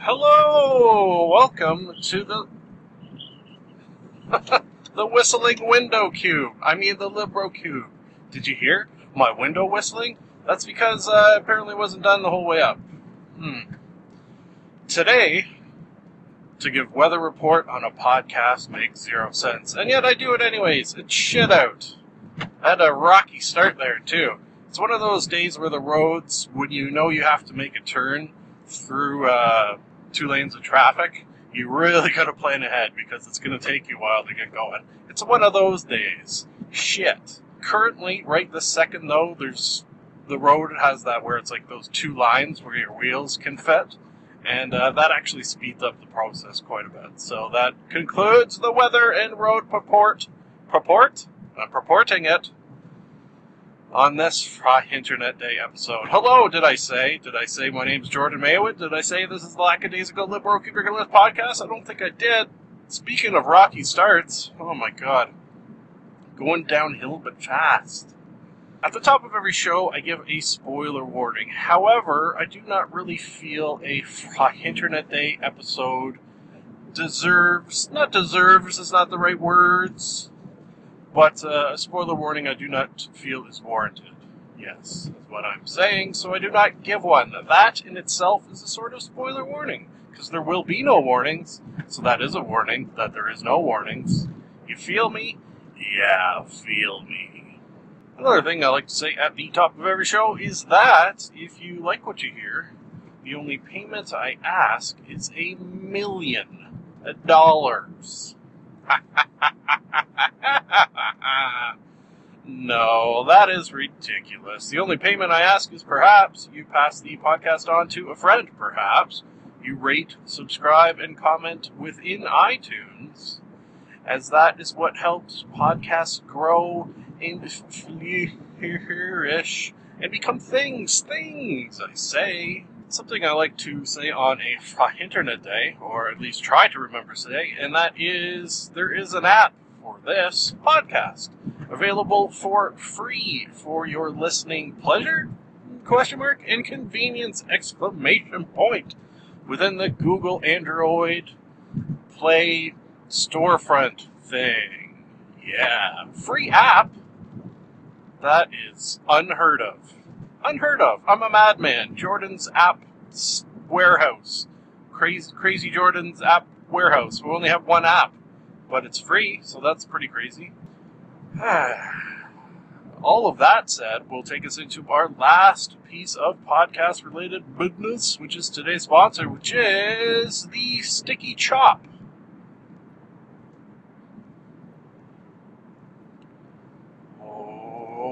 Hello, welcome to the the whistling window cube. I mean the Libro cube. Did you hear my window whistling? That's because uh, apparently it wasn't done the whole way up. Hmm. Today, to give weather report on a podcast makes zero sense, and yet I do it anyways. It's shit out. I had a rocky start there too. It's one of those days where the roads, when you know you have to make a turn through uh, two lanes of traffic, you really gotta plan ahead because it's gonna take you a while to get going. It's one of those days. Shit. Currently, right this second though, there's the road has that where it's like those two lines where your wheels can fit, and uh, that actually speeds up the process quite a bit. So that concludes the weather and road purport. Purport? I'm purporting it on this Fri-Internet Day episode. Hello, did I say? Did I say my name's Jordan Maywood? Did I say this is the Lackadaisical Librocubicularist podcast? I don't think I did. Speaking of rocky starts, oh my god. Going downhill but fast. At the top of every show, I give a spoiler warning. However, I do not really feel a Fri-Internet Day episode deserves, not deserves is not the right words, but uh, a spoiler warning I do not feel is warranted. Yes, is what I'm saying, so I do not give one. That in itself is a sort of spoiler warning, because there will be no warnings, so that is a warning that there is no warnings. You feel me? Yeah, feel me. Another thing I like to say at the top of every show is that if you like what you hear, the only payment I ask is a million dollars. no, that is ridiculous. The only payment I ask is perhaps you pass the podcast on to a friend, perhaps. You rate, subscribe, and comment within iTunes, as that is what helps podcasts grow and flourish and become things, things, I say. Something I like to say on a Internet Day, or at least try to remember today, and that is there is an app for this podcast available for free for your listening pleasure question mark and convenience exclamation point within the Google Android Play storefront thing. Yeah, free app. That is unheard of. Unheard of. I'm a madman. Jordan's app warehouse. Crazy, crazy Jordan's app warehouse. We only have one app, but it's free, so that's pretty crazy. All of that said will take us into our last piece of podcast related business, which is today's sponsor, which is the Sticky Chop.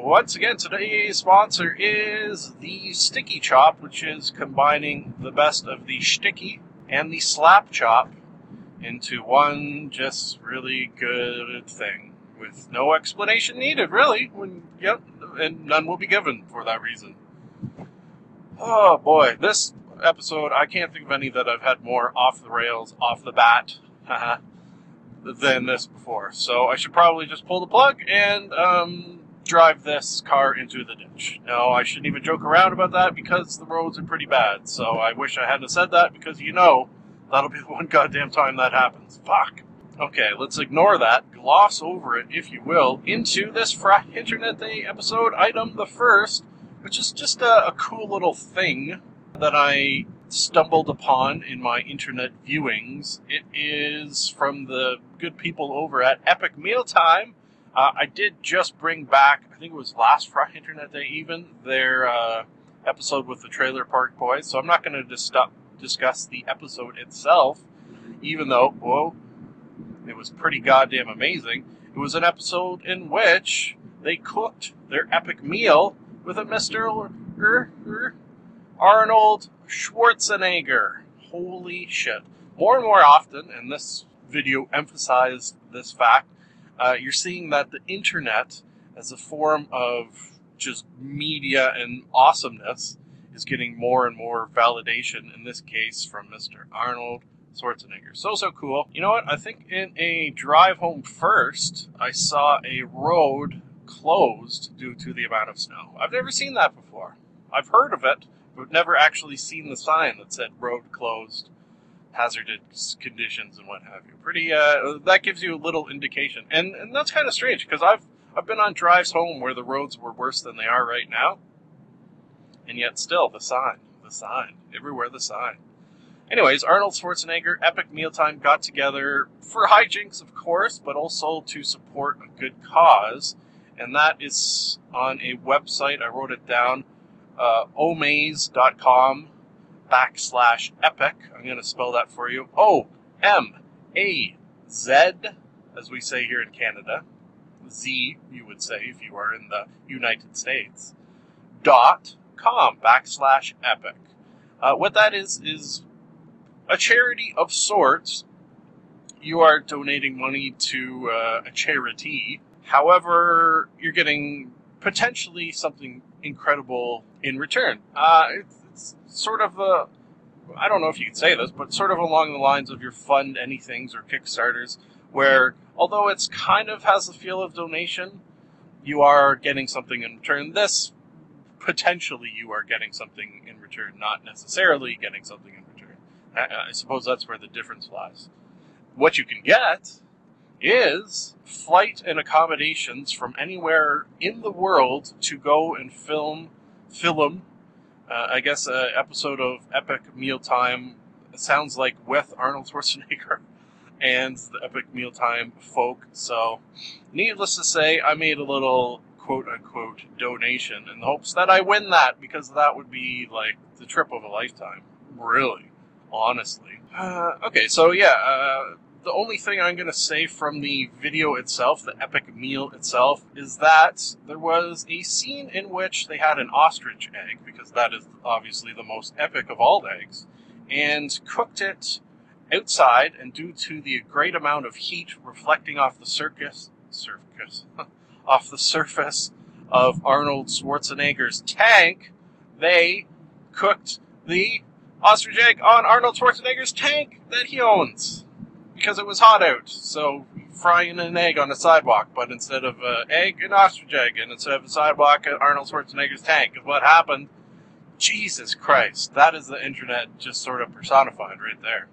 Once again, today's sponsor is the Sticky Chop, which is combining the best of the sticky and the slap chop into one just really good thing with no explanation needed, really. When yep, and none will be given for that reason. Oh boy, this episode I can't think of any that I've had more off the rails, off the bat, than this before. So I should probably just pull the plug and um, drive this car into the ditch. No, I shouldn't even joke around about that because the roads are pretty bad. So I wish I hadn't said that because you know that'll be the one goddamn time that happens. Fuck. Okay, let's ignore that, gloss over it, if you will, into this Fry Internet Day episode item, the first, which is just a, a cool little thing that I stumbled upon in my internet viewings. It is from the good people over at Epic Mealtime. Uh, I did just bring back, I think it was last Friday, Internet Day even, their uh, episode with the Trailer Park Boys, so I'm not going to dis- discuss the episode itself, even though, whoa, it was pretty goddamn amazing. It was an episode in which they cooked their epic meal with a Mr. Er, er, Arnold Schwarzenegger. Holy shit. More and more often, and this video emphasized this fact, uh, you're seeing that the internet, as a form of just media and awesomeness, is getting more and more validation, in this case from Mr. Arnold Schwarzenegger. So, so cool. You know what? I think in a drive home first, I saw a road closed due to the amount of snow. I've never seen that before. I've heard of it, but never actually seen the sign that said road closed, hazardous conditions, and what have you. Pretty, uh, that gives you a little indication. And, and that's kind of strange because I've, I've been on drives home where the roads were worse than they are right now. And yet still, the sign, the sign, everywhere the sign. Anyways, Arnold Schwarzenegger, Epic Mealtime got together for hijinks, of course, but also to support a good cause. And that is on a website. I wrote it down uh, omaze.com backslash epic. I'm going to spell that for you. O M A Z, as we say here in Canada. Z, you would say if you are in the United States. Dot com backslash epic. Uh, what that is, is a charity of sorts. You are donating money to uh, a charity. However, you're getting potentially something incredible in return. Uh, sort of a, I don't know if you could say this, but sort of along the lines of your fund anythings or Kickstarters, where although it's kind of has the feel of donation, you are getting something in return. This potentially you are getting something in return, not necessarily getting something in return. I, I suppose that's where the difference lies. What you can get is flight and accommodations from anywhere in the world to go and film, film. Uh, I guess an episode of Epic Mealtime sounds like with Arnold Schwarzenegger and the Epic Mealtime folk. So, needless to say, I made a little quote unquote donation in the hopes that I win that because that would be like the trip of a lifetime. Really, honestly. Uh, okay, so yeah, uh, the only thing I'm going to say from the video itself, the epic meal itself, is that there was a scene in which they had an ostrich egg, because that is obviously the most epic of all eggs, and cooked it outside, and due to the great amount of heat reflecting off the circus, circus, off the surface of Arnold Schwarzenegger's tank, they cooked the ostrich egg on Arnold Schwarzenegger's tank that he owns because it was hot out. So frying an egg on the sidewalk, but instead of uh, egg, an ostrich egg, and instead of a sidewalk, Arnold Schwarzenegger's tank is what happened. Jesus Christ, that is the internet just sort of personified right there.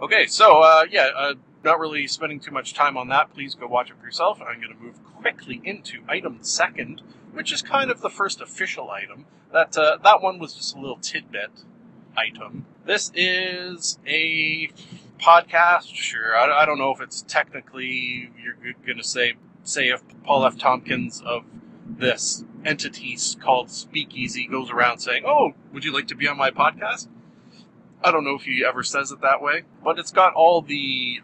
Okay, so uh, yeah, uh, not really spending too much time on that. Please go watch it for yourself. I'm going to move quickly into item second, which is kind of the first official item. That uh, that one was just a little tidbit item. This is a podcast. Sure, I, I don't know if it's technically you're going to say say if Paul F. Tompkins of this entity called Speakeasy goes around saying, "Oh, would you like to be on my podcast?" I don't know if he ever says it that way, but it's got all the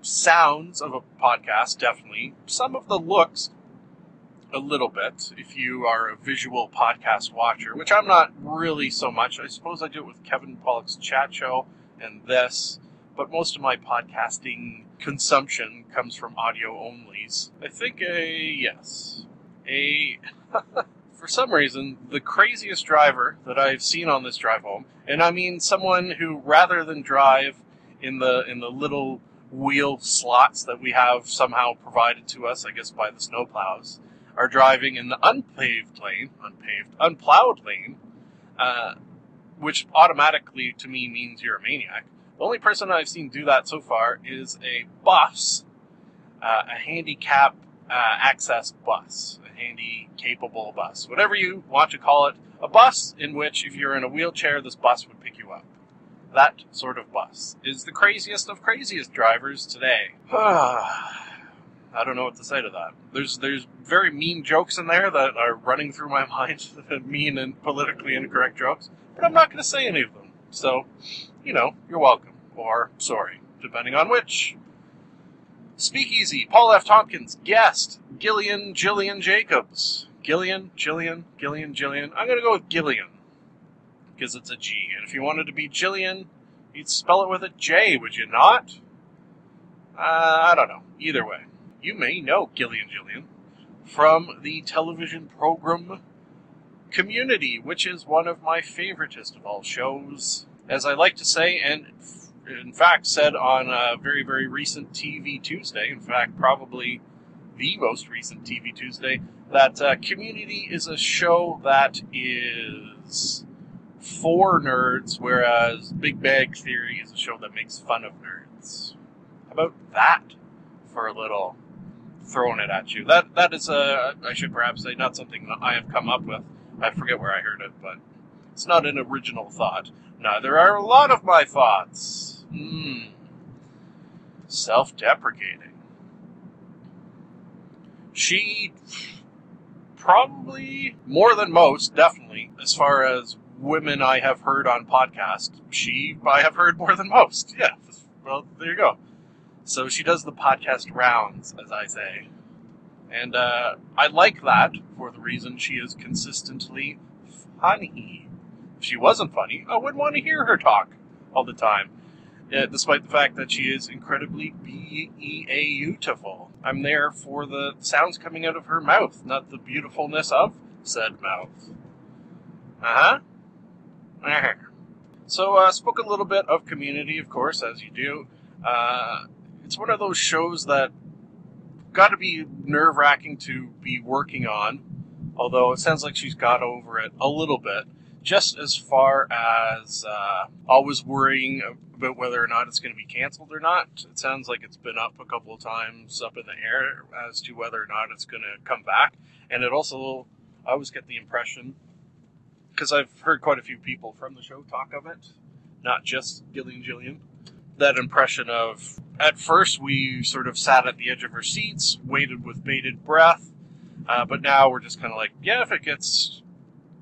sounds of a podcast, definitely. Some of the looks, a little bit, if you are a visual podcast watcher, which I'm not really so much. I suppose I do it with Kevin Pollak's chat show and this, but most of my podcasting consumption comes from audio onlys. I think a yes. A. for some reason, the craziest driver that I've seen on this drive home, and I mean someone who, rather than drive in the in the little wheel slots that we have somehow provided to us, I guess by the snowplows, are driving in the unpaved lane, unpaved, unplowed lane, uh, which automatically to me means you're a maniac. The only person I've seen do that so far is a bus, uh, a handicap uh, access bus, a handy capable bus, whatever you want to call it. A bus in which, if you're in a wheelchair, this bus would pick you up. That sort of bus is the craziest of craziest drivers today. I don't know what to say to that. There's there's very mean jokes in there that are running through my mind, mean and politically incorrect jokes, but I'm not going to say any of them. So, you know, you're welcome or sorry, depending on which. Speakeasy, Paul F. Tompkins, guest, Gillian Jillian Jacobs. Gillian, Jillian, Gillian, Jillian. I'm going to go with Gillian. because it's a G. And if you wanted to be Jillian, you'd spell it with a J, would you not? Uh, I don't know. Either way, you may know Gillian Jillian from the television program Community, which is one of my favoritist of all shows. As I like to say, and in fact said on a very, very recent TV Tuesday, in fact, probably the most recent TV Tuesday, that uh, Community is a show that is for nerds, whereas Big Bang Theory is a show that makes fun of nerds. How about that for a little throwing it at you? That that is a I should perhaps say not something that I have come up with. I forget where I heard it, but it's not an original thought. Neither are a lot of my thoughts. Hmm. Self-deprecating. She probably more than most, definitely, as far as women I have heard on podcast, she I have heard more than most. Yeah. Well, there you go. So she does the podcast rounds, as I say. And uh, I like that for the reason she is consistently funny. She wasn't funny, I wouldn't want to hear her talk all the time. Uh, despite the fact that she is incredibly beautiful. I'm there for the sounds coming out of her mouth, not the beautifulness of said mouth. Uh-huh. Uh-huh. So, uh, spoke a little bit of Community, of course, as you do. Uh, it's one of those shows that got to be nerve wracking to be working on, although it sounds like she's got over it a little bit. Just as far as uh, always worrying about whether or not it's going to be canceled or not, it sounds like it's been up a couple of times up in the air as to whether or not it's going to come back. And it also, I always get the impression, because I've heard quite a few people from the show talk of it, not just Gillian Jillian, that impression of at first we sort of sat at the edge of our seats, waited with bated breath, uh, but now we're just kind of like, yeah, if it gets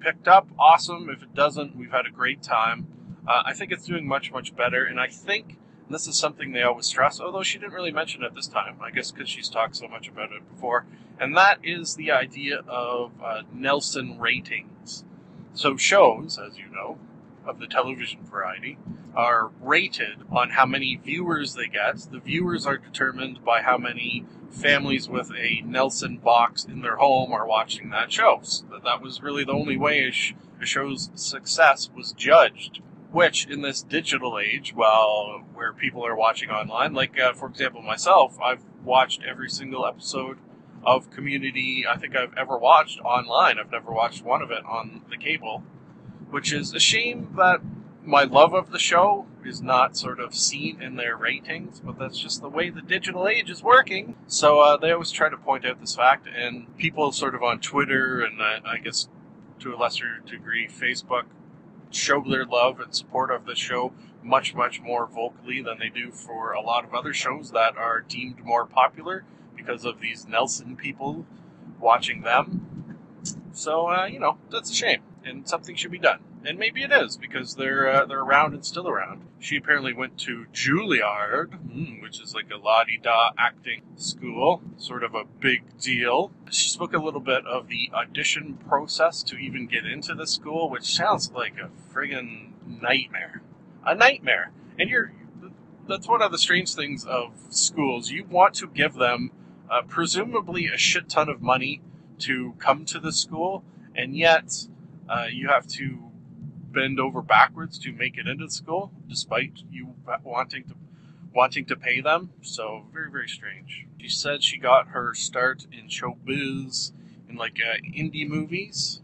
picked up, awesome. If it doesn't, we've had a great time. Uh, I think it's doing much, much better, and I think and this is something they always stress, although she didn't really mention it this time, I guess because she's talked so much about it before, and that is the idea of uh, Nielsen ratings. So shows, as you know, of the television variety are rated on how many viewers they get. The viewers are determined by how many families with a Nielsen box in their home are watching that show. So that was really the only way a, sh- a show's success was judged. Which, in this digital age, well, where people are watching online, like uh, for example myself, I've watched every single episode of Community I think I've ever watched online. I've never watched one of it on the cable which is a shame that my love of the show is not sort of seen in their ratings, but that's just the way the digital age is working. So uh, they always try to point out this fact, and people sort of on Twitter and uh, I guess to a lesser degree Facebook show their love and support of the show much, much more vocally than they do for a lot of other shows that are deemed more popular because of these Nielsen people watching them. So, uh, you know, that's a shame and something should be done. And maybe it is because they're uh, they're around and still around. She apparently went to Juilliard, mm, which is like a la di da acting school, sort of a big deal. She spoke a little bit of the audition process to even get into the school, which sounds like a friggin' nightmare. A nightmare. And you're that's one of the strange things of schools. You want to give them uh, presumably a shit ton of money to come to the school, and yet uh, you have to bend over backwards to make it into the school, despite you wanting to wanting to pay them. So very very strange. She said she got her start in showbiz in like uh, indie movies,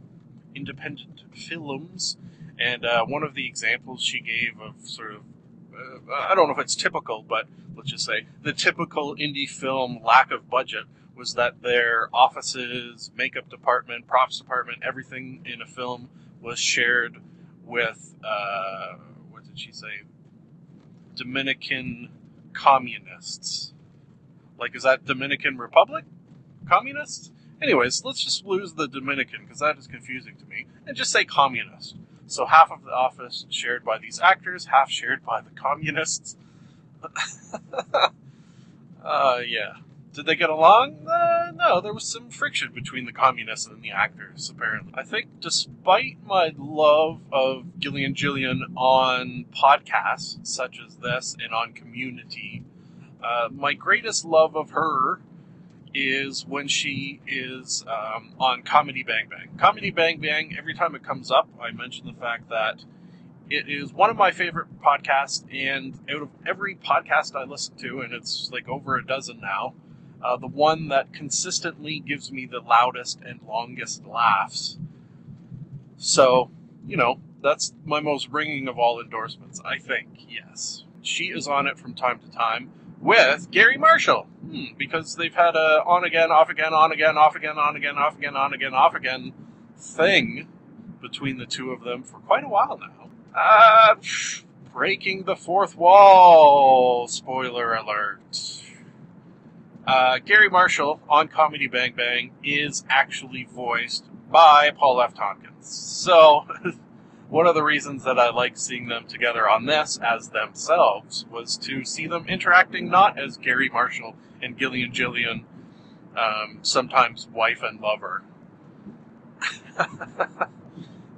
independent films, and uh, one of the examples she gave of sort of uh, I don't know if it's typical, but let's just say the typical indie film lack of budget was that their offices, makeup department, props department, everything in a film was shared with uh, what did she say? Dominican communists. Like, is that Dominican Republic communists? Anyways, let's just lose the Dominican because that is confusing to me, and just say communist. So half of the office shared by these actors, half shared by the communists. uh, yeah. Did they get along? Uh, no, there was some friction between the communists and the actors, apparently. I think, despite my love of Gillian Gillian on podcasts such as this and on Community, uh, my greatest love of her is when she is um, on Comedy Bang Bang. Comedy Bang Bang, every time it comes up, I mention the fact that it is one of my favorite podcasts, and out of every podcast I listen to, and it's like over a dozen now, uh, the one that consistently gives me the loudest and longest laughs. So, you know, that's my most ringing of all endorsements, I think, yes. She is on it from time to time with Garry Marshall. Hmm, because they've had a on again, off again, on again, off again, on again, off again, on again, off again thing between the two of them for quite a while now. Uh, breaking the fourth wall. Spoiler alert. Uh, Garry Marshall on Comedy Bang Bang is actually voiced by Paul F. Tompkins. So, one of the reasons that I like seeing them together on this as themselves was to see them interacting not as Garry Marshall and Gillian Gillian, um, sometimes wife and lover.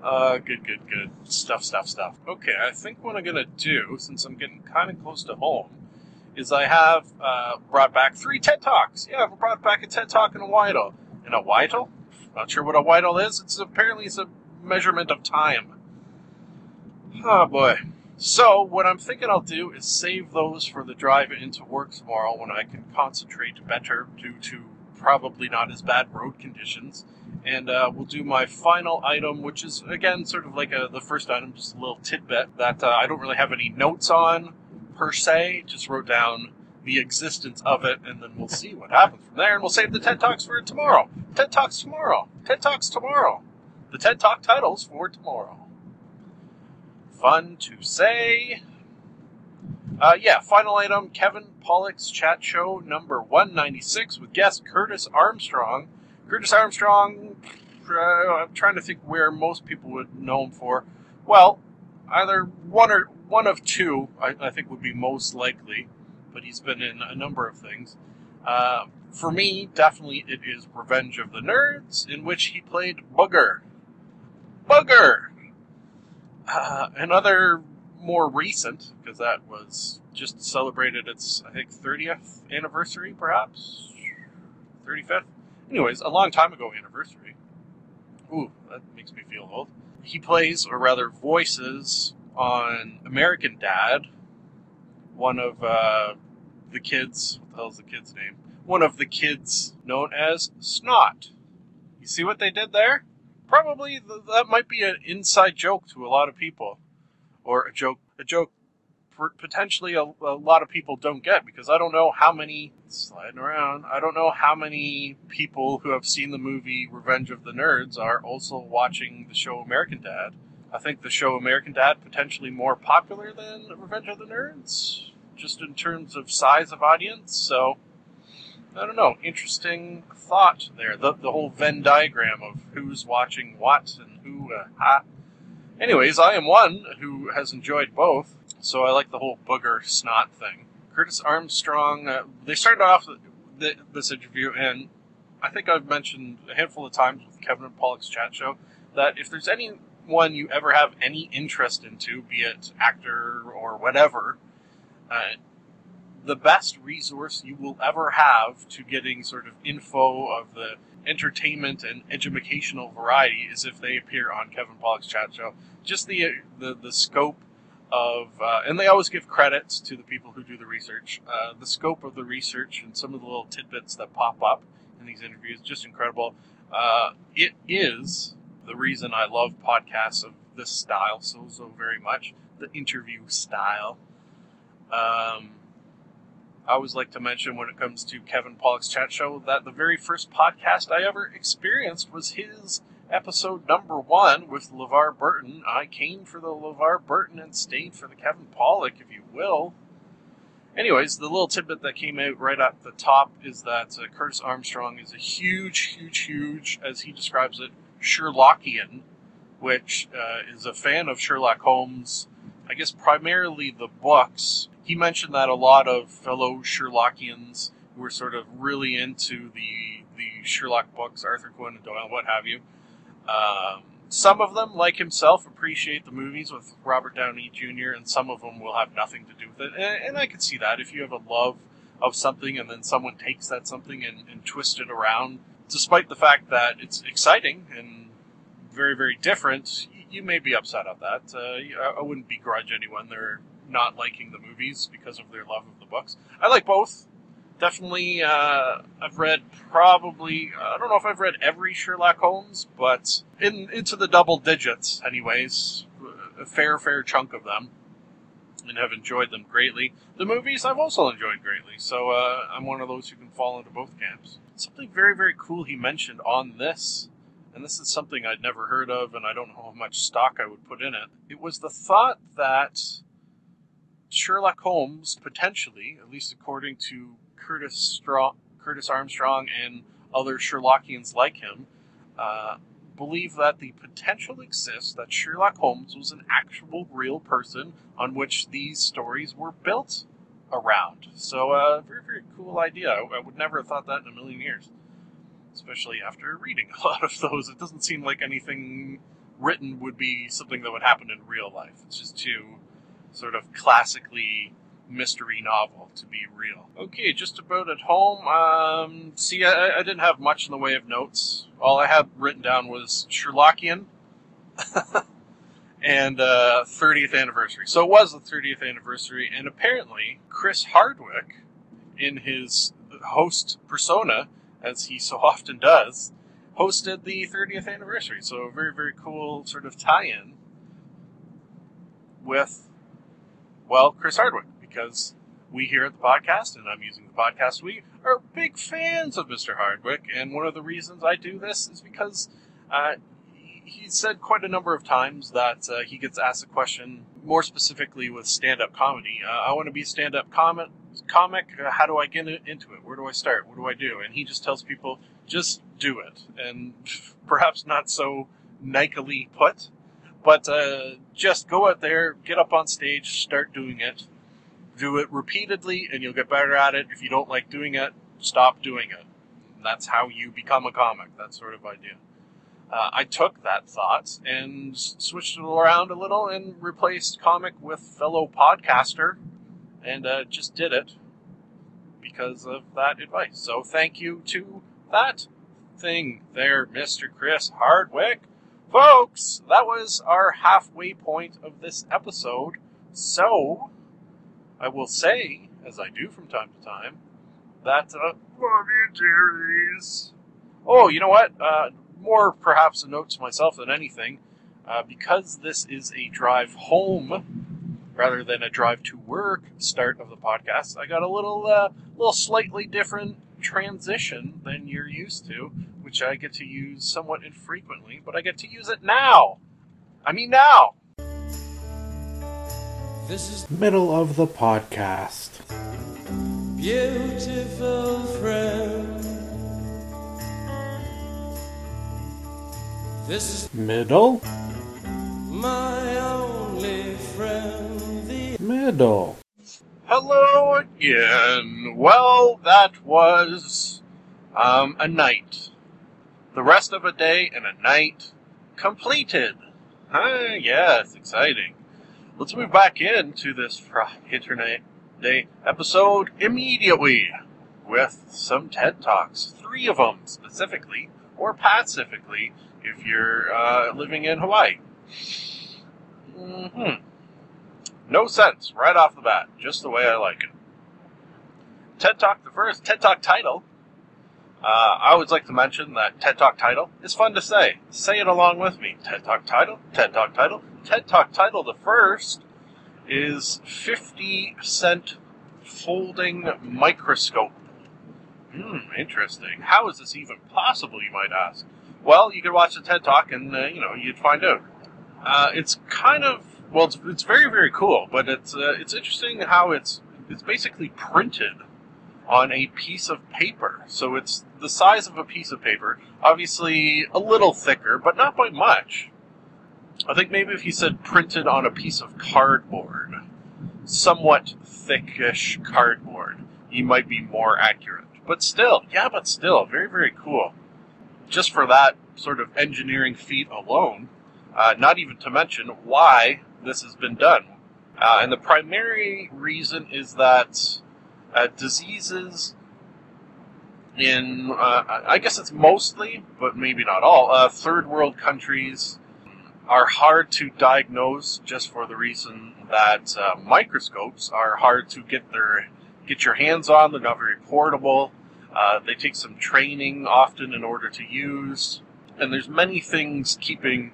Uh, good, good, good. Stuff, stuff, stuff. Okay, I think what I'm gonna do, since I'm getting kind of close to home, is I have uh, brought back three TED Talks. Yeah, I've brought back a TED Talk and a Weidel. And a Weidel? Not sure what a Weidel is. It's apparently it's a measurement of time. Oh boy. So what I'm thinking I'll do is save those for the drive into work tomorrow when I can concentrate better due to probably not as bad road conditions and uh, we'll do my final item, which is again sort of like a, the first item, just a little tidbit that uh, I don't really have any notes on per se. Just wrote down the existence of it, and then we'll see what happens from there, and we'll save the TED Talks for tomorrow. TED Talks tomorrow. TED Talks tomorrow. The TED Talk titles for tomorrow. Fun to say. Uh, yeah, final item Kevin Pollak's chat show number 196 with guest Curtis Armstrong Curtis Armstrong, uh, I'm trying to think where most people would know him for. Well, either one or one of two, I, I think would be most likely, but he's been in a number of things. Uh, for me, definitely it is Revenge of the Nerds, in which he played Booger. Booger! Uh, another more recent, because that was just celebrated its, I think, 30th anniversary, perhaps? 35th? Anyways, a long time ago anniversary. Ooh, that makes me feel old. He plays, or rather voices, on American Dad, one of uh, the kids. What the hell's the kid's name? One of the kids known as Snot. You see what they did there? Probably th- that might be an inside joke to a lot of people, or a joke, a joke potentially a, a, lot of people don't get because I don't know how many sliding around. I don't know how many people who have seen the movie Revenge of the Nerds are also watching the show American Dad. I think the show American Dad potentially more popular than Revenge of the Nerds, just in terms of size of audience. So I don't know. Interesting thought there. The the whole Venn diagram of who's watching what and who. Uh, ha. Anyways, I am one who has enjoyed both so I like the whole booger snot thing. Curtis Armstrong, uh, they started off the, this interview, and I think I've mentioned a handful of times with Kevin and Pollak's chat show that if there's anyone you ever have any interest into, be it actor or whatever, uh, the best resource you will ever have to getting sort of info of the entertainment and educational variety is if they appear on Kevin Pollak's chat show. Just the the, the scope of, uh, and they always give credits to the people who do the research. Uh, the scope of the research and some of the little tidbits that pop up in these interviews, just incredible. Uh, it is the reason I love podcasts of this style so, so very much the interview style. Um, I always like to mention when it comes to Kevin Pollak's chat show that the very first podcast I ever experienced was his episode number one with LeVar Burton. I came for the LeVar Burton and stayed for the Kevin Pollak, if you will. Anyways, the little tidbit that came out right at the top is that uh, Curtis Armstrong is a huge, huge, huge, as he describes it, Sherlockian, which uh, is a fan of Sherlock Holmes, I guess primarily the books. He mentioned that a lot of fellow Sherlockians who are sort of really into the the Sherlock books, Arthur Conan Doyle, what have you. Um, some of them, like himself, appreciate the movies with Robert Downey Jr., and some of them will have nothing to do with it. And, and I can see that if you have a love of something and then someone takes that something and, and twists it around, despite the fact that it's exciting and very, very different, you, may be upset at that. Uh, I, I wouldn't begrudge anyone their not liking the movies because of their love of the books. I like both definitely uh, I've read probably I don't know if I've read every Sherlock Holmes, but in into the double digits, anyways, a fair fair chunk of them, and have enjoyed them greatly. The movies I've also enjoyed greatly, so uh, I'm one of those who can fall into both camps. Something very very cool he mentioned on this. And this is something I'd never heard of, and I don't know how much stock I would put in it. It was the thought that Sherlock Holmes, potentially, at least according to Curtis Strong, Curtis Armstrong, and other Sherlockians like him uh, believe that the potential exists that Sherlock Holmes was an actual real person on which these stories were built around. So, uh, very, very cool idea. I, I would never have thought that in a million years, especially after reading a lot of those. It doesn't seem like anything written would be something that would happen in real life. It's just too sort of classically mystery novel to be real. Okay, just about at home. Um, see, I, I didn't have much in the way of notes. All I had written down was Sherlockian and uh, 30th anniversary. So it was the 30th anniversary, and apparently Chris Hardwick, in his host persona, as he so often does, hosted the 30th anniversary. So a very, very cool sort of tie-in with, well, Chris Hardwick because we here at the podcast, and I'm using the podcast we, are big fans of Mr. Hardwick. And one of the reasons I do this is because uh, he said quite a number of times that uh, he gets asked a question, more specifically with stand up comedy. Uh, I want to be stand up comic. Comic, uh, how do I get into it? Where do I start? What do I do? And he just tells people, just do it. And perhaps not so Nikely put, but uh, just go out there, get up on stage, start doing it, do it repeatedly and you'll get better at it. If you don't like doing it, stop doing it. That's how you become a comic, that sort of idea. Uh, I took that thought and switched it around a little and replaced comic with fellow podcaster and uh, just did it because of that advice. So thank you to that thing there, Mr. Chris Hardwick. Folks, that was our halfway point of this episode. So, I will say, as I do from time to time, that uh, love you, dearies. Oh, you know what? Uh, more perhaps a note to myself than anything, uh, because this is a drive home rather than a drive to work start of the podcast. I got a little, uh, little slightly different transition than you're used to, which I get to use somewhat infrequently, but I get to use it now. I mean now. This is middle of the podcast. Beautiful friend. This is Middle, my only friend. The middle. Hello again. Well, that was um, a night. The rest of a day and a night completed. Huh? Yes, exciting. Let's move back into this Friday Internet Day episode immediately with some TED Talks. Three of them specifically, or pacifically, if you're uh, living in Hawaii. hmm No sense right off the bat, just the way I like it. TED Talk, the first TED Talk title. Uh, I always like to mention that TED Talk title is fun to say. Say it along with me. TED Talk title, TED Talk title, TED Talk title. The first is 50 cent folding microscope. Hmm, interesting. How is this even possible, you might ask? Well, you could watch the TED Talk and, uh, you know, you'd find out. Uh, it's kind of, well, it's, it's very, very cool, but it's, uh, it's interesting how it's, it's basically printed on a piece of paper. So it's the size of a piece of paper, obviously a little thicker, but not by much. I think maybe if he said printed on a piece of cardboard, somewhat thickish cardboard, he might be more accurate. But still, yeah, but still, very, very cool. Just for that sort of engineering feat alone, uh, not even to mention why this has been done. Uh, and the primary reason is that uh, diseases in, uh, I guess it's mostly, but maybe not all, uh, third world countries are hard to diagnose just for the reason that uh, microscopes are hard to get their get your hands on. They're not very portable. Uh, they take some training often in order to use, and there's many things keeping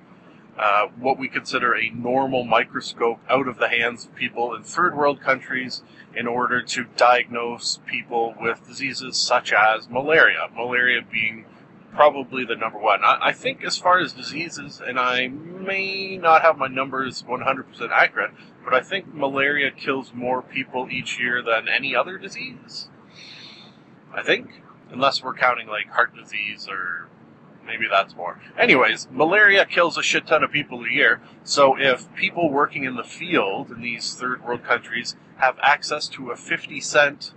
uh, what we consider a normal microscope out of the hands of people in third world countries in order to diagnose people with diseases such as malaria. Malaria being probably the number one. I, I think, as far as diseases, and I may not have my numbers 100% accurate, but I think malaria kills more people each year than any other disease. I think, unless we're counting like heart disease or maybe that's more. Anyways, malaria kills a shit ton of people a year. So if people working in the field in these third world countries have access to a 50 cent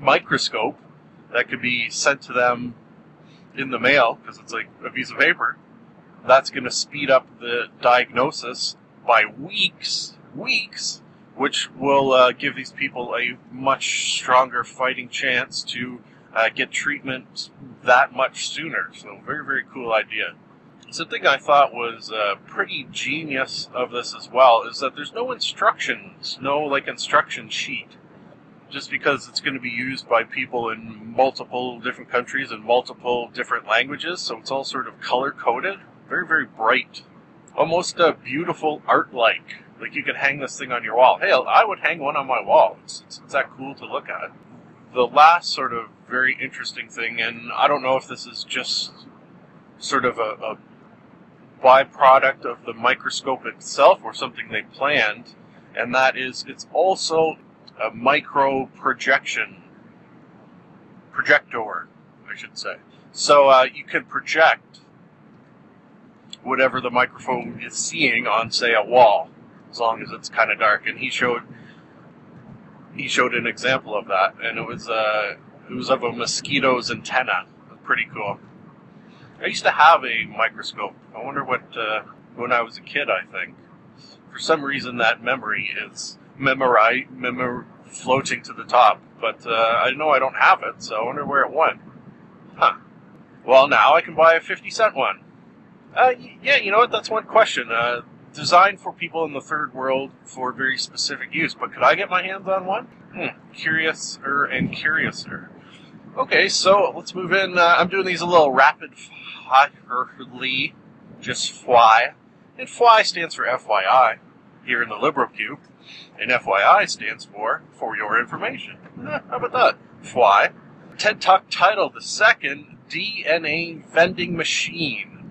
microscope that could be sent to them in the mail because it's like a piece of paper, that's going to speed up the diagnosis by weeks, weeks, which will uh, give these people a much stronger fighting chance to uh, get treatment that much sooner. So, very, very cool idea. Something I thought was uh, pretty genius of this as well is that there's no instructions, no like instruction sheet. Just because it's going to be used by people in multiple different countries and multiple different languages, so it's all sort of color coded. Very, very bright. Almost uh, beautiful art like. Like you could hang this thing on your wall. Hey, I would hang one on my wall. It's, it's, it's that cool to look at the last sort of very interesting thing, and I don't know if this is just sort of a, a byproduct of the microscope itself or something they planned, and that is it's also a micro projection projector, I should say. So uh, you can project whatever the microphone is seeing on, say, a wall, as long as it's kind of dark. And he showed he showed an example of that, and it was uh, it was of a mosquito's antenna. Pretty cool. I used to have a microscope. I wonder what uh, when I was a kid. I think for some reason that memory is memori memor floating to the top, but uh, I know I don't have it, so I wonder where it went. Huh. Well, now I can buy a fifty cent one. Uh, yeah, you know what? That's one question. Uh, designed for people in the third world for very specific use, but could I get my hands on one? Hmm, curiouser and curiouser. Okay, so let's move in. Uh, I'm doing these a little rapid just fly. And FY stands for FYI here in the LibroCube. And FYI stands for For Your Information. Eh, how about that? FY. TED Talk title, the second DNA vending machine.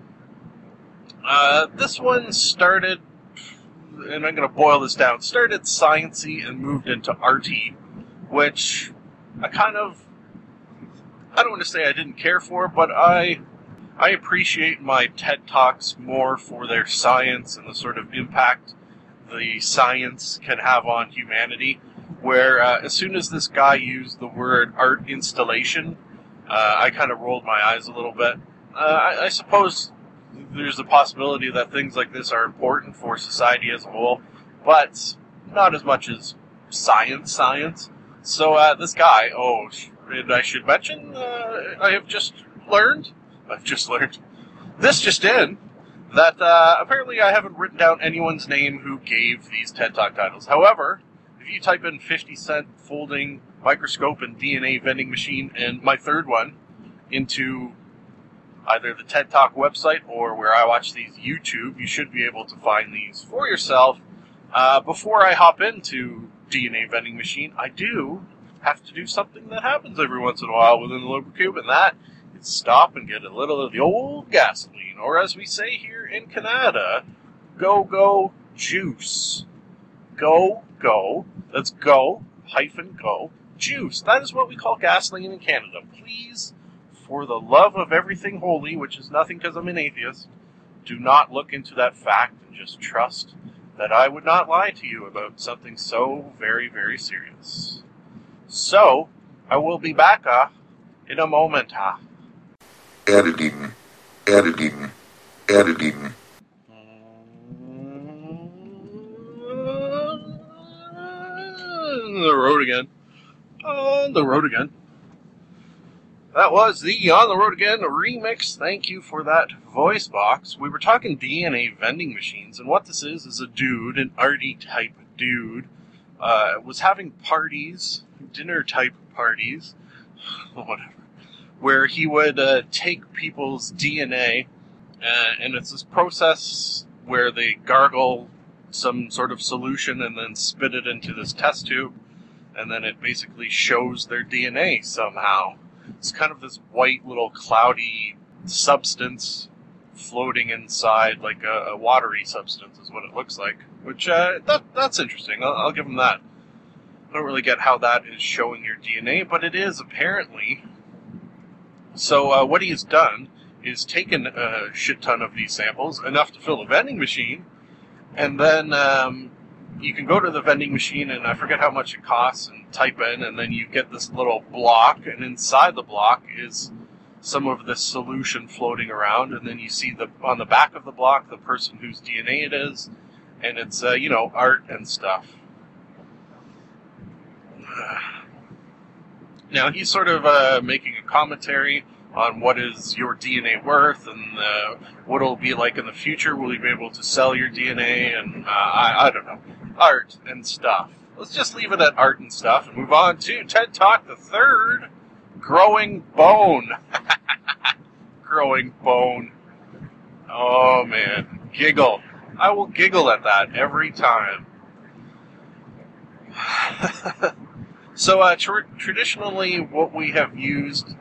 Uh, this one started, and I'm going to boil this down, started sciency and moved into arty, which I kind of, I don't want to say I didn't care for, but I, I appreciate my TED Talks more for their science and the sort of impact the science can have on humanity. Where uh, as soon as this guy used the word art installation, uh, I kind of rolled my eyes a little bit. Uh, I, I suppose there's a possibility that things like this are important for society as a whole, but not as much as science. Science. So uh, this guy, oh, and I should mention, uh, I have just learned. I've just learned. This just in that uh, apparently I haven't written down anyone's name who gave these TED Talk titles. However, if you type in 50 cent folding microscope and DNA vending machine and my third one into either the TED Talk website or where I watch these YouTube, you should be able to find these for yourself. Uh, before I hop into DNA vending machine, I do have to do something that happens every once in a while within the LibroCube, and that is stop and get a little of the old gasoline, or as we say here in Canada, go go juice. Go go. Let's go hyphen go juice. That is what we call gasoline in Canada. Please for the love of everything holy, which is nothing because I'm an atheist, do not look into that fact and just trust that I would not lie to you about something so very, very serious. So, I will be back uh, in a moment. Uh. editing, editing, editing. On the road again. On the road again. That was the On the Road Again remix. Thank you for that voice box. We were talking DNA vending machines, and what this is is a dude, an arty type dude, uh, was having parties, dinner type parties, whatever, where he would uh, take people's DNA, uh, and it's this process where they gargle some sort of solution and then spit it into this test tube, and then it basically shows their DNA somehow. It's kind of this white little cloudy substance floating inside, like a, a watery substance, is what it looks like. Which uh, that that's interesting. I'll, I'll give him that. I don't really get how that is showing your DNA, but it is apparently. So uh, what he has done is taken a shit ton of these samples, enough to fill a vending machine, and then um, you can go to the vending machine and I forget how much it costs and type in, and then you get this little block, and inside the block is some of this solution floating around, and then you see the on the back of the block the person whose DNA it is, and it's uh, you know art and stuff. Now he's sort of uh, making a commentary on what is your DNA worth and uh, what it'll be like in the future. Will you be able to sell your DNA? And uh, I, I don't know, art and stuff. Let's just leave it at art and stuff and move on to TED Talk the third, growing bone. growing bone. Oh man, giggle. I will giggle at that every time. so, uh, tr- traditionally, what we have used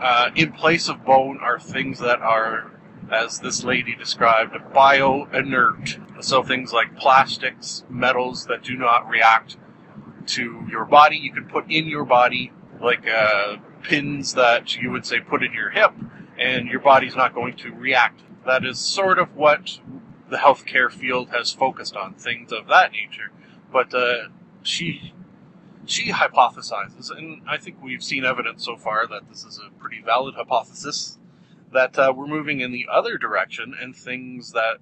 uh, in place of bone are things that are, as this lady described, bio-inert. So things like plastics, metals that do not react to your body. You can put in your body like uh, pins that you would say put in your hip, and your body's not going to react. That is sort of what the healthcare field has focused on, things of that nature. But uh, she she hypothesizes, and I think we've seen evidence so far that this is a pretty valid hypothesis, that uh, we're moving in the other direction and things that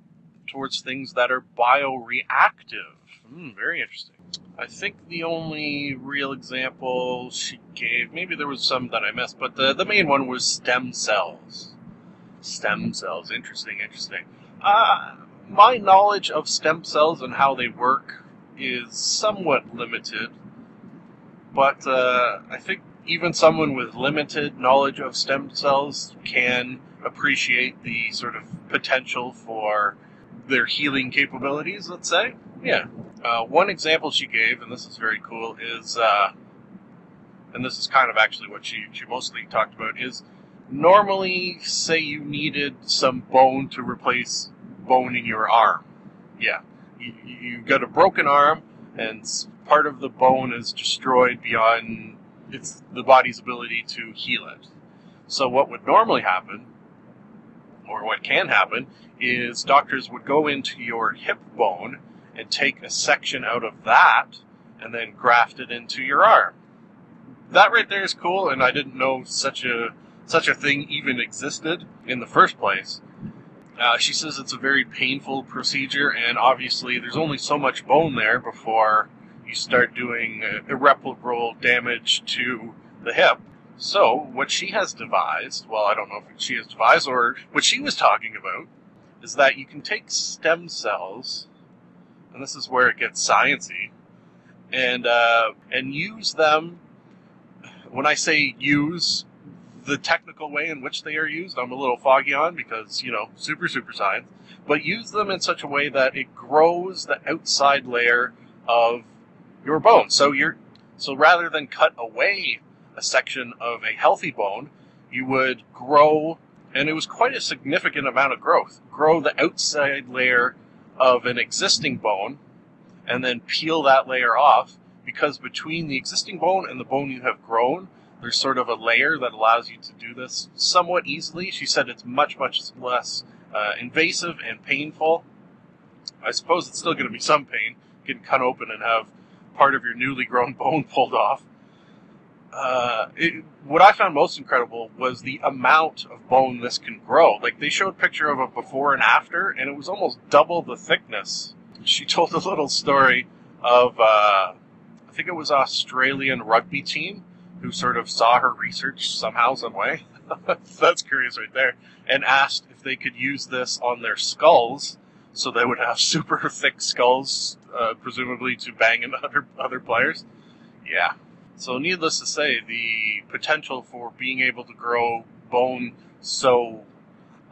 towards things that are bioreactive. Hmm, very interesting. I think the only real example she gave, maybe there was some that I missed, but the, the main one was stem cells. Stem cells, interesting, interesting. Uh, my knowledge of stem cells and how they work is somewhat limited but uh, I think even someone with limited knowledge of stem cells can appreciate the sort of potential for their healing capabilities, let's say. Yeah. Uh, one example she gave, and this is very cool, is, uh, and this is kind of actually what she, she mostly talked about, is normally, say you needed some bone to replace bone in your arm. Yeah. You, you got a broken arm, and part of the bone is destroyed beyond its the body's ability to heal it. So what would normally happen, or what can happen, is doctors would go into your hip bone and take a section out of that and then graft it into your arm. That right there is cool, and I didn't know such a such a thing even existed in the first place. Uh, she says it's a very painful procedure, and obviously there's only so much bone there before you start doing irreparable damage to the hip. So, what she has devised, well, I don't know if she has devised or what she was talking about, is that you can take stem cells, and this is where it gets sciency, and uh, and use them. When I say use, the technical way in which they are used, I'm a little foggy on because you know super super science. But use them in such a way that it grows the outside layer of your bone. So you're so rather than cut away a section of a healthy bone, you would grow, and it was quite a significant amount of growth. Grow the outside layer of an existing bone, and then peel that layer off. Because between the existing bone and the bone you have grown, there's sort of a layer that allows you to do this somewhat easily. She said it's much, much less uh, invasive and painful. I suppose it's still going to be some pain getting cut open and have part of your newly grown bone pulled off. uh, it, what I found most incredible was the amount of bone this can grow. Like they showed a picture of a before and after, and it was almost double the thickness. She told a little story of, uh, I think it was Australian rugby team who sort of saw her research somehow, some way. That's curious right there. And asked if they could use this on their skulls, so they would have super thick skulls, uh, presumably to bang into other other players. Yeah. So, needless to say, the potential for being able to grow bone so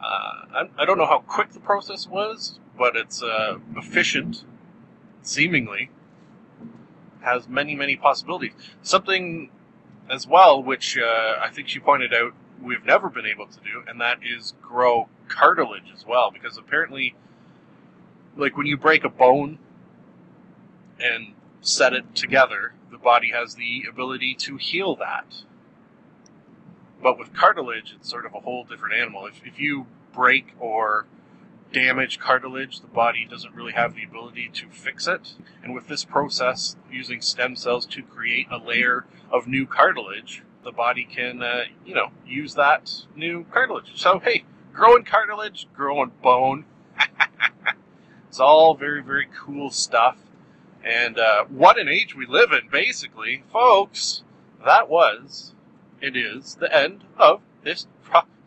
uh, I, I don't know how quick the process was, but it's uh, efficient, seemingly, has many, many possibilities. Something as well, which uh, I think she pointed out we've never been able to do, and that is grow cartilage as well, because apparently, like when you break a bone and set it together, the body has the ability to heal that. But with cartilage, it's sort of a whole different animal. If, if you break or damage cartilage, the body doesn't really have the ability to fix it. And with this process, using stem cells to create a layer of new cartilage, the body can, uh, you know, use that new cartilage. So, hey, growing cartilage, growing bone. It's all very, very cool stuff. And uh, what an age we live in, basically. Folks, that was, it is, the end of this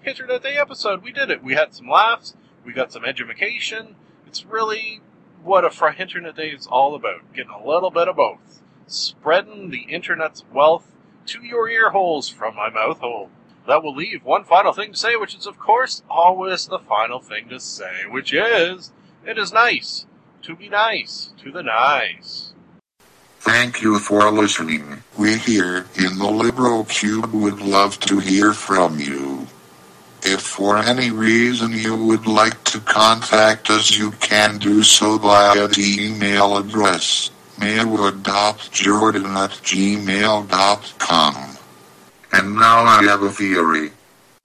Internet Day episode. We did it. We had some laughs. We got some education. It's really what a Fri-Internet Day is all about. Getting a little bit of both. Spreading the Internet's wealth to your ear holes from my mouth hole. That will leave one final thing to say, which is, of course, always the final thing to say, which is, it is nice to be nice to the nice. Thank you for listening. We here in the Liberal Cube would love to hear from you. If for any reason you would like to contact us, you can do so via the email address maywood.jordan at gmail.com. And now I have a theory.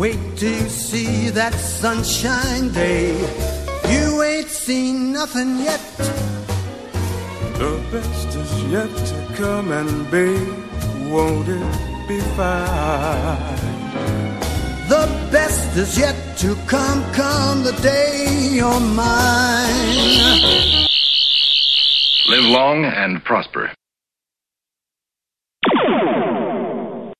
Wait till you see that sunshine day. You ain't seen nothing yet. The best is yet to come, and babe, won't it be fine? The best is yet to come, come the day you're mine. Live long and prosper.